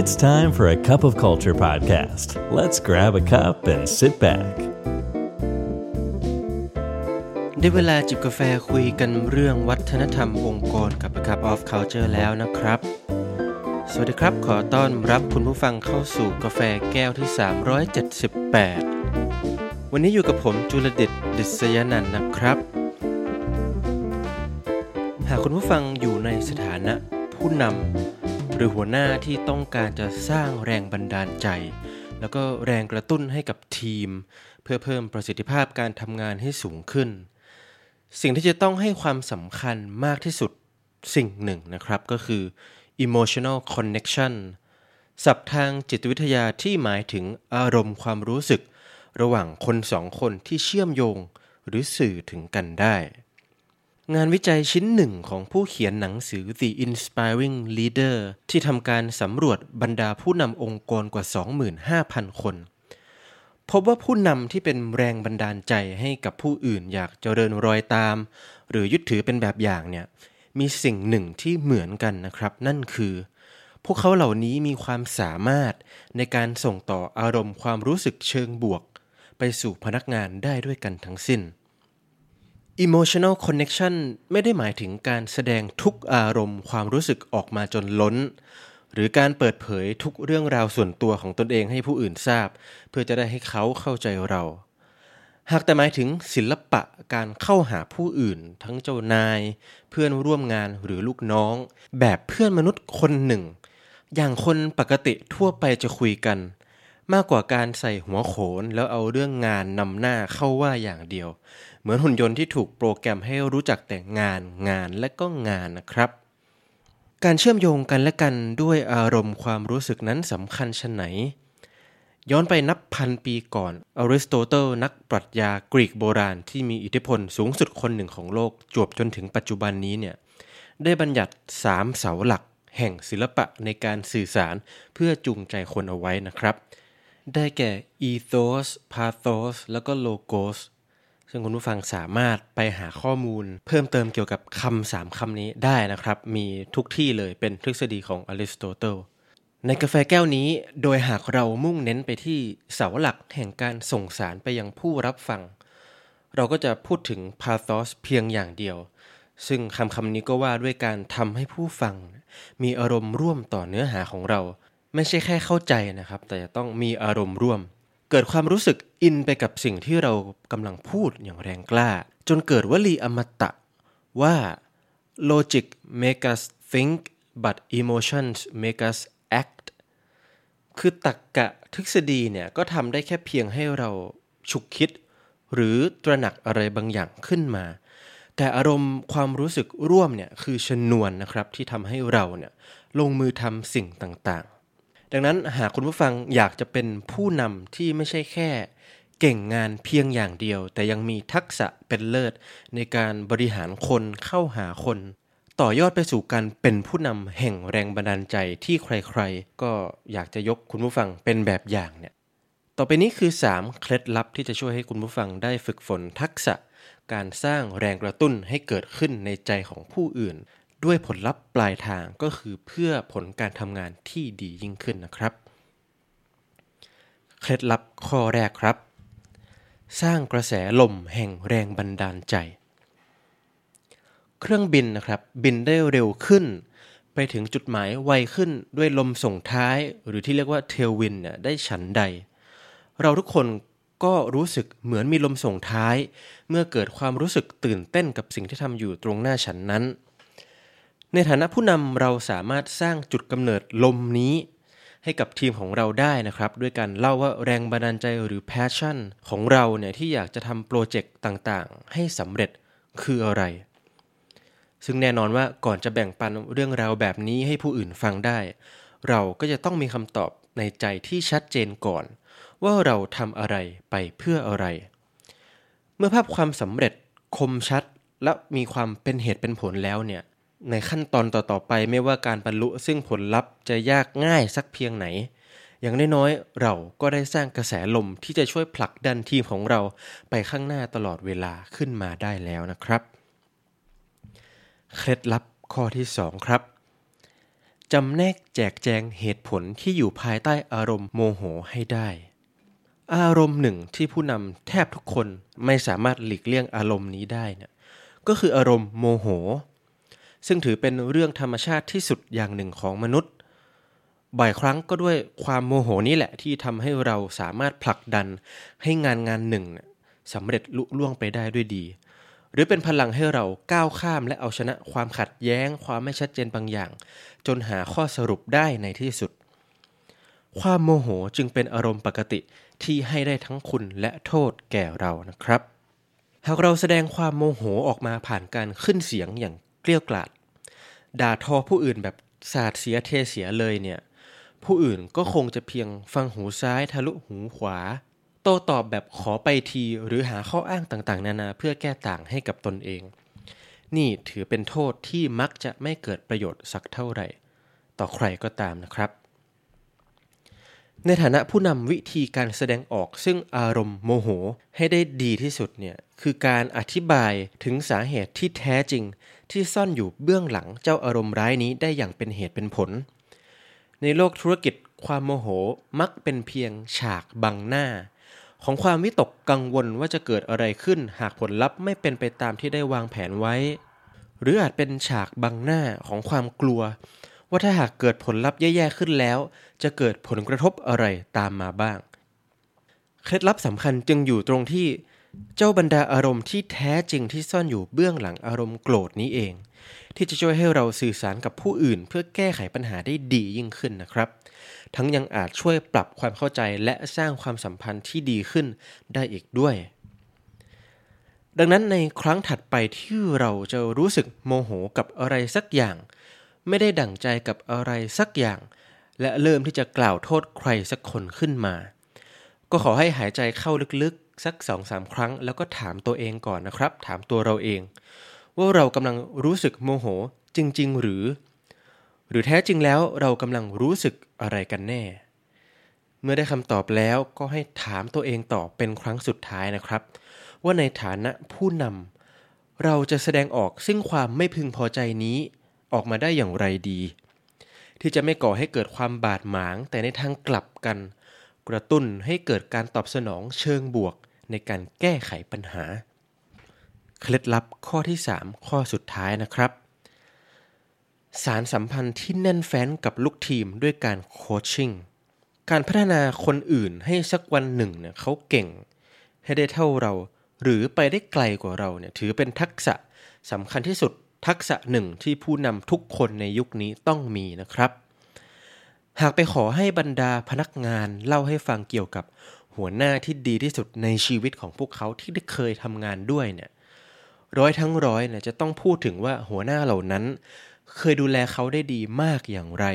It's time for a cup of culture podcast. Let's grab a cup and sit back. ได้เวลาจิบกาแฟคุยกันเรื่องวัฒนธรรมองค์กรกับ A Cup of Culture แล้วนะครับ สวัสดีครับ ขอต้อนรับคุณผู้ฟังเข้าสู่กาแฟแก้วที่ 378 วันนี้อยู่กับผมจุลเดชดิษยนันท์นะครับ หากคุณผู้ฟังอยู่ในสถานะผู้นำ หรือหัวหน้าที่ต้องการจะสร้างแรงบันดาลใจ แล้วก็แรงกระตุ้นให้กับทีม เพื่อเพิ่มประสิทธิภาพการทำงานให้สูงขึ้น สิ่งที่จะต้องให้ความสำคัญมากที่สุดสิ่งหนึ่งนะครับก็คือ emotional connection ศัพท์ทางจิตวิทยาที่หมายถึงอารมณ์ความรู้สึก ระหว่างคนสองคนที่เชื่อมโยง หรือสื่อถึงกันได้ งานวิจัยชิ้นหนึ่งของผู้เขียนหนังสือ The Inspiring Leader ที่ทำการสำรวจบรรดาผู้นำองค์กรกว่า 25,000 คน พบว่าผู้นำที่เป็นแรงบันดาลใจให้กับผู้อื่นอยากเจริญรอยตาม หรือยึดถือเป็นแบบอย่างเนี่ยมีสิ่งหนึ่งที่เหมือนกันนะครับ นั่นคือ พวกเขาเหล่านี้มีความสามารถในการส่งต่ออารมณ์ความรู้สึกเชิงบวก ไปสู่พนักงานได้ด้วยกันทั้งสิ้น emotional connection ไม่ได้หมายถึงการแสดงทุกอารมณ์ความรู้สึกออกมาจนล้น หรือการเปิดเผยทุกเรื่องราวส่วนตัวของตนเองให้ผู้อื่นทราบ เพื่อจะได้ให้เขาเข้าใจเรา หากแต่หมายถึงศิลปะการเข้าหาผู้อื่น ทั้งเจ้านาย เพื่อนร่วมงานหรือลูกน้อง แบบเพื่อนมนุษย์คนหนึ่ง อย่างคนปกติทั่วไปจะคุยกัน มากกว่าการใส่หัวโขนแล้วเอาเรื่องงานนำหน้าเข้าว่าอย่างเดียว เหมือนหุ่นยนต์ที่ถูกโปรแกรมให้รู้จักแต่งานงานและก็งานนะครับ การเชื่อมโยงกันและกันด้วยอารมณ์ความรู้สึกนั้นสำคัญชนไหน ย้อนไปนับพันปีก่อนอริสโตเติลนักปรัชญากรีกโบราณที่มีอิทธิพลสูงสุดคนหนึ่งของโลกจวบจนถึงปัจจุบันนี้เนี่ยได้บัญญัติสามเสาหลักแห่งศิลปะในการสื่อสารเพื่อจูงใจคนเอาไว้นะครับ ได้แก่ ethos pathos แล้วก็ logos ซึ่งคุณผู้ฟังสามารถไปหาข้อมูล เพิ่มเติมเกี่ยวกับคำสามคำนี้ได้นะครับ มีทุกที่เลยเป็นทฤษฎีของอริสโตเติลในกาแฟแก้วนี้โดยหากเรามุ่งเน้นไปที่เสาหลักแห่งการส่งสารไปยังผู้รับฟัง เราก็จะพูดถึง pathos เพียงอย่างเดียว ซึ่งคำคำนี้ก็ว่าด้วยการทำให้ผู้ฟัง มีอารมณ์ร่วมต่อเนื้อหาของเรา ไม่ใช่แค่เข้าใจนะครับ แต่จะต้องมีอารมณ์ร่วม เกิดความรู้สึกอินไปกับสิ่งที่เรากำลังพูดอย่างแรงกล้า จนเกิดวลีอมตะว่า logic make us think but emotions make us act คือตักกะทฤษฎีเนี่ยก็ทำได้แค่เพียงให้เราฉุกคิด หรือตระหนักอะไรบางอย่างขึ้นมา แต่อารมณ์ความรู้สึกร่วมเนี่ยคือชนวนนะครับที่ทำให้เราเนี่ยลงมือทำสิ่งต่าง ดังนั้นหากคุณผู้ฟังอยากจะเป็นผู้นำที่ไม่ใช่แค่ เก่งงานเพียงอย่างเดียว แต่ยังมีทักษะเป็นเลิศ ในการบริหารคนเข้าหาคน ต่อยอดไปสู่การเป็นผู้นำแห่งแรงบันดาลใจที่ใครๆ ก็อยากจะยกคุณผู้ฟังเป็นแบบอย่างเนี่ยต่อไปนี้คือ 3 เคล็ดลับที่จะช่วยให้คุณผู้ฟังได้ฝึกฝนทักษะ การสร้างแรงกระตุ้นให้เกิดขึ้นในใจของผู้อื่น ด้วยผลลัพธ์ปลายทางก็คือเพื่อผลการทำงานที่ดียิ่งขึ้นนะครับ เคล็ดลับข้อแรกครับ สร้างกระแสลมแห่งแรงบันดาลใจ เครื่องบินนะครับบินได้เร็วขึ้น ไปถึงจุดหมายไวขึ้นด้วยลมส่งท้าย หรือที่เรียกว่าเทลวินเนี่ยได้ฉันใด เราทุกคนก็รู้สึกเหมือนมีลมส่งท้าย เมื่อเกิดความรู้สึกตื่นเต้นกับสิ่งที่ทำอยู่ตรงหน้าฉันนั้น ในฐานะผู้นำเราสามารถสร้างจุดกำเนิดลมนี้ ให้กับทีมของเราได้นะครับ ด้วยการเล่าว่าแรงบันดาลใจหรือ passion ของเราเนี่ยที่อยากจะทำโปรเจกต์ต่างๆ ให้สำเร็จคืออะไร ซึ่งแน่นอนว่าก่อนจะแบ่งปันเรื่องราวแบบนี้ให้ผู้อื่นฟังได้ เราก็จะต้องมีคำตอบในใจที่ชัดเจนก่อน ว่าเราทำอะไรไปเพื่ออะไร เมื่อภาพความสำเร็จคมชัดและมีความเป็นเหตุเป็นผลแล้วเนี่ย ในขั้นตอนต่อๆไปไม่ว่าการบรรลุซึ่งผลลัพธ์จะยากง่ายสักเพียงไหน อย่างน้อยๆเราก็ได้สร้างกระแสลมที่จะช่วยผลักดันทีมของเราไปข้างหน้าตลอดเวลาขึ้นมาได้แล้วนะครับ เคล็ดลับข้อที่ 2 ครับจำแนกแจกแจงเหตุผลที่อยู่ภายใต้อารมณ์โมโหให้ได้ อารมณ์หนึ่งที่ผู้นำแทบทุกคนไม่สามารถหลีกเลี่ยงอารมณ์นี้ได้นะก็คืออารมณ์โมโห ซึ่งถือเป็นเรื่องธรรมชาติที่สุดอย่างหนึ่งของมนุษย์ บ่อยครั้งก็ด้วยความโมโหนี้แหละที่ทำให้เราสามารถผลักดันให้งานงานหนึ่งสำเร็จลุล่วงไปได้ด้วยดี หรือเป็นพลังให้เราก้าวข้ามและเอาชนะความขัดแย้ง ความไม่ชัดเจนบางอย่าง จนหาข้อสรุปได้ในที่สุด ความโมโหจึงเป็นอารมณ์ปกติที่ให้ได้ทั้งคุณและโทษแก่เรานะครับหากเราแสดงความโมโหออกมาผ่านการขึ้นเสียงอย่าง เกลี้ยกล่อมด่าทอผู้อื่นแบบสาดเสียเทเสียเลยเนี่ย ผู้อื่นก็คงจะเพียงฟังหูซ้ายทะลุหูขวา โต้ตอบแบบขอไปทีหรือหาข้ออ้างต่างๆ นานาเพื่อแก้ต่างให้กับตนเอง นี่ถือเป็นโทษที่มักจะไม่เกิดประโยชน์สักเท่าไหร่ ต่อใครก็ตามนะครับ ในฐานะผู้นำวิธีการแสดงออกซึ่งอารมณ์โมโหให้ได้ดีที่สุดเนี่ยคือการอธิบายถึงสาเหตุที่แท้จริง ที่ซ่อนอยู่เบื้องหลังเจ้าอารมณ์ร้ายนี้ได้อย่างเป็นเหตุเป็นผล ในโลกธุรกิจความโมโหมักเป็นเพียงฉากบังหน้า ของความวิตกกังวลว่าจะเกิดอะไรขึ้น หากผลลัพธ์ไม่เป็นไปตามที่ได้วางแผนไว้ หรืออาจเป็นฉากบังหน้าของความกลัว ว่าถ้าหากเกิดผลลัพธ์แย่ๆขึ้นแล้ว จะเกิดผลกระทบอะไรตามมาบ้าง เคล็ดลับสำคัญจึงอยู่ตรงที่ เจ้าบรรดาอารมณ์ที่แท้จริงที่ซ่อนอยู่เบื้องหลังอารมณ์โกรธนี้เอง ที่จะช่วยให้เราสื่อสารกับผู้อื่น เพื่อแก้ไขปัญหาได้ดียิ่งขึ้นนะครับ ทั้งยังอาจช่วยปรับความเข้าใจและสร้างความสัมพันธ์ที่ดีขึ้นได้อีกด้วย ดังนั้นในครั้งถัดไปที่เราจะรู้สึกโมโหกับอะไรสักอย่าง ไม่ได้ดั่งใจกับอะไรสักอย่าง และเริ่มที่จะกล่าวโทษใครสักคนขึ้นมา ก็ขอให้หายใจเข้าลึก สักสองสามครั้ง แล้วก็ถามตัวเองก่อนนะครับ ถามตัวเราเอง ว่าเรากำลังรู้สึกโมโหจริง ๆ หรือ หรือแท้จริงแล้วเรากำลังรู้สึกอะไรกันแน่ เมื่อได้คำตอบแล้วก็ให้ถามตัวเองต่อเป็นครั้งสุดท้ายนะครับ ว่าในฐานะผู้นำเราจะแสดงออกซึ่งความไม่พึงพอใจนี้ออกมาได้อย่างไรดี ที่จะไม่ก่อให้เกิดความบาดหมางแต่ในทางกลับกัน กระตุ้นให้เกิดการตอบสนองเชิงบวกในการแก้ไขปัญหา เคล็ดลับข้อที่ 3 ข้อสุดท้ายนะครับ สารสัมพันธ์ที่แน่นแฟ้นกับลูกทีมด้วยการโคชชิ่งการพัฒนาคนอื่นให้สักวันหนึ่งเนี่ยเขาเก่ง ให้ได้เท่าเรา หรือไปได้ไกลกว่าเราเนี่ยถือเป็นทักษะสำคัญที่สุดทักษะหนึ่งที่ผู้นำทุกคนในยุคนี้ต้องมีนะครับ หากไปขอให้บรรดาพนักงานเล่าให้ฟังเกี่ยวกับหัวหน้าที่ดีที่สุดในชีวิตของพวกเขาที่ได้เคยทำงานด้วยเนี่ยร้อยทั้งร้อยเนี่ยจะต้องพูดถึงว่าหัวหน้าเหล่านั้น เคยดูแลเขาได้ดีมากอย่างไร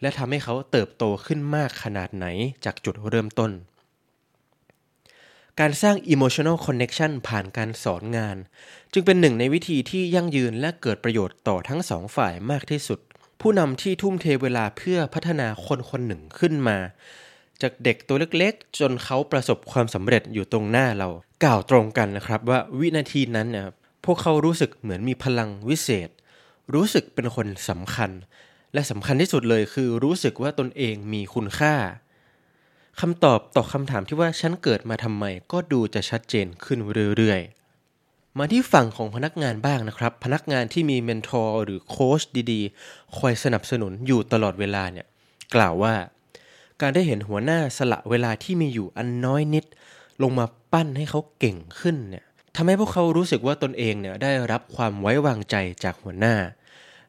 และทำให้เขาเติบโตขึ้นมากขนาดไหนจากจุดเริ่มต้น การสร้าง emotional connection ผ่านการสอนงาน จึงเป็นหนึ่งในวิธีที่ยั่งยืนและเกิดประโยชน์ต่อทั้งสองฝ่ายมากที่สุด ผู้นำที่ทุ่มเทเวลาเพื่อพัฒนาคนคนหนึ่งขึ้นมา จากเด็กตัวเล็กๆ จนเขาประสบความสำเร็จอยู่ตรงหน้าเรา กล่าวตรงกันนะครับว่าวินาทีนั้นเนี่ยพวกเขารู้สึกเหมือนมีพลังวิเศษ รู้สึกเป็นคนสำคัญ และสำคัญที่สุดเลยคือรู้สึกว่าตนเองมีคุณค่าคำตอบต่อคำถามที่ว่าฉันเกิดมาทำไมก็ดูจะชัดเจนขึ้นเรื่อยๆ มาที่ฝั่งของพนักงานบ้างนะครับ พนักงานที่มีเมนทอร์หรือโค้ชดีๆ คอยสนับสนุนอยู่ตลอดเวลาเนี่ยกล่าวว่า การได้เห็นหัวหน้าสละเวลาที่มีอยู่อันน้อยนิด ลงมาปั้นให้เขาเก่งขึ้นเนี่ยทำให้พวกเขารู้สึกว่าตนเองเนี่ยได้รับความไว้วางใจจากหัวหน้า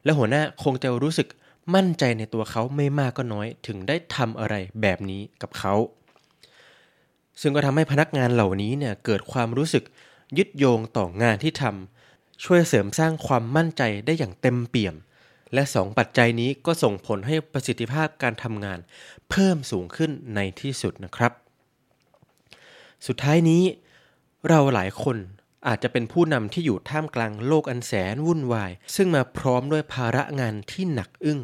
และหัวหน้าคงจะรู้สึกมั่นใจในตัวเขาไม่มากก็น้อย ถึงได้ทำอะไรแบบนี้กับเขา ซึ่งก็ทำให้พนักงานเหล่านี้เนี่ยเกิดความรู้สึก ยึดโยงต่องานที่ทำช่วยเสริมสร้างความมั่นใจได้อย่างเต็มเปี่ยม และสองปัจจัยนี้ก็ส่งผลให้ประสิทธิภาพการทำงาน เพิ่มสูงขึ้นในที่สุดนะครับ สุดท้ายนี้ เราหลายคนอาจจะเป็นผู้นำที่อยู่ท่ามกลางโลกอันแสนวุ่นวาย ซึ่งมาพร้อมด้วยภาระงานที่หนักอึ้ง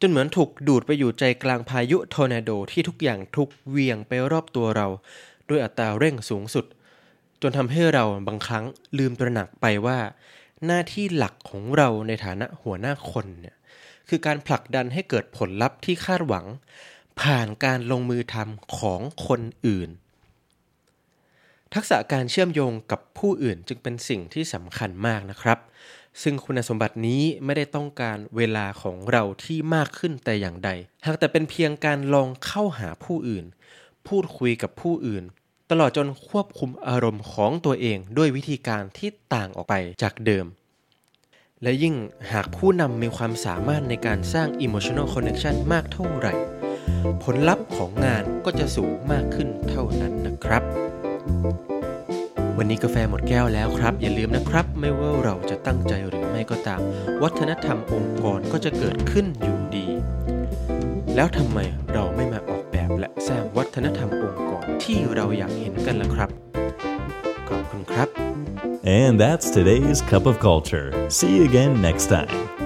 จนเหมือนถูกดูดไปอยู่ใจกลางพายุทอร์นาโดที่ทุกอย่างทุกเวียงไปรอบตัวเรา ด้วยอัตราเร่งสูงสุด จนทำให้เราบางครั้งลืมตระหนักไปว่า หน้าที่หลักของเราในฐานะหัวหน้าคนเนี่ยคือการผลักดันให้เกิดผลลัพธ์ที่คาดหวัง ผ่านการลงมือทำของคนอื่น ทักษะการเชื่อมโยงกับผู้อื่นจึงเป็นสิ่งที่สำคัญมากนะครับ ซึ่งคุณสมบัตินี้ไม่ได้ต้องการเวลาของเราที่มากขึ้นแต่อย่างใด หากแต่เป็นเพียงการลองเข้าหาผู้อื่น พูดคุยกับผู้อื่น ตลอดจนควบคุมอารมณ์ของตัวเองด้วยวิธีการที่ต่างออกไปจากเดิม และยิ่งหากผู้นำมีความสามารถในการสร้าง emotional connection มากเท่าไหร่ ผลลัพธ์ของงานก็จะสูงมากขึ้นเท่านั้นนะครับ วันนี้กาแฟหมดแก้วแล้วครับ อย่าลืมนะครับ ไม่ว่าเราจะตั้งใจหรือไม่ก็ตาม วัฒนธรรมองค์กรก็จะเกิดขึ้นอยู่ดี แล้วทำไมเราไม่มาออกแบบและสร้างวัฒนธรรมองค์ ที่เราอยากเห็นกันล่ะครับ ขอบคุณครับ And that's today's Cup of Culture. See you again next time.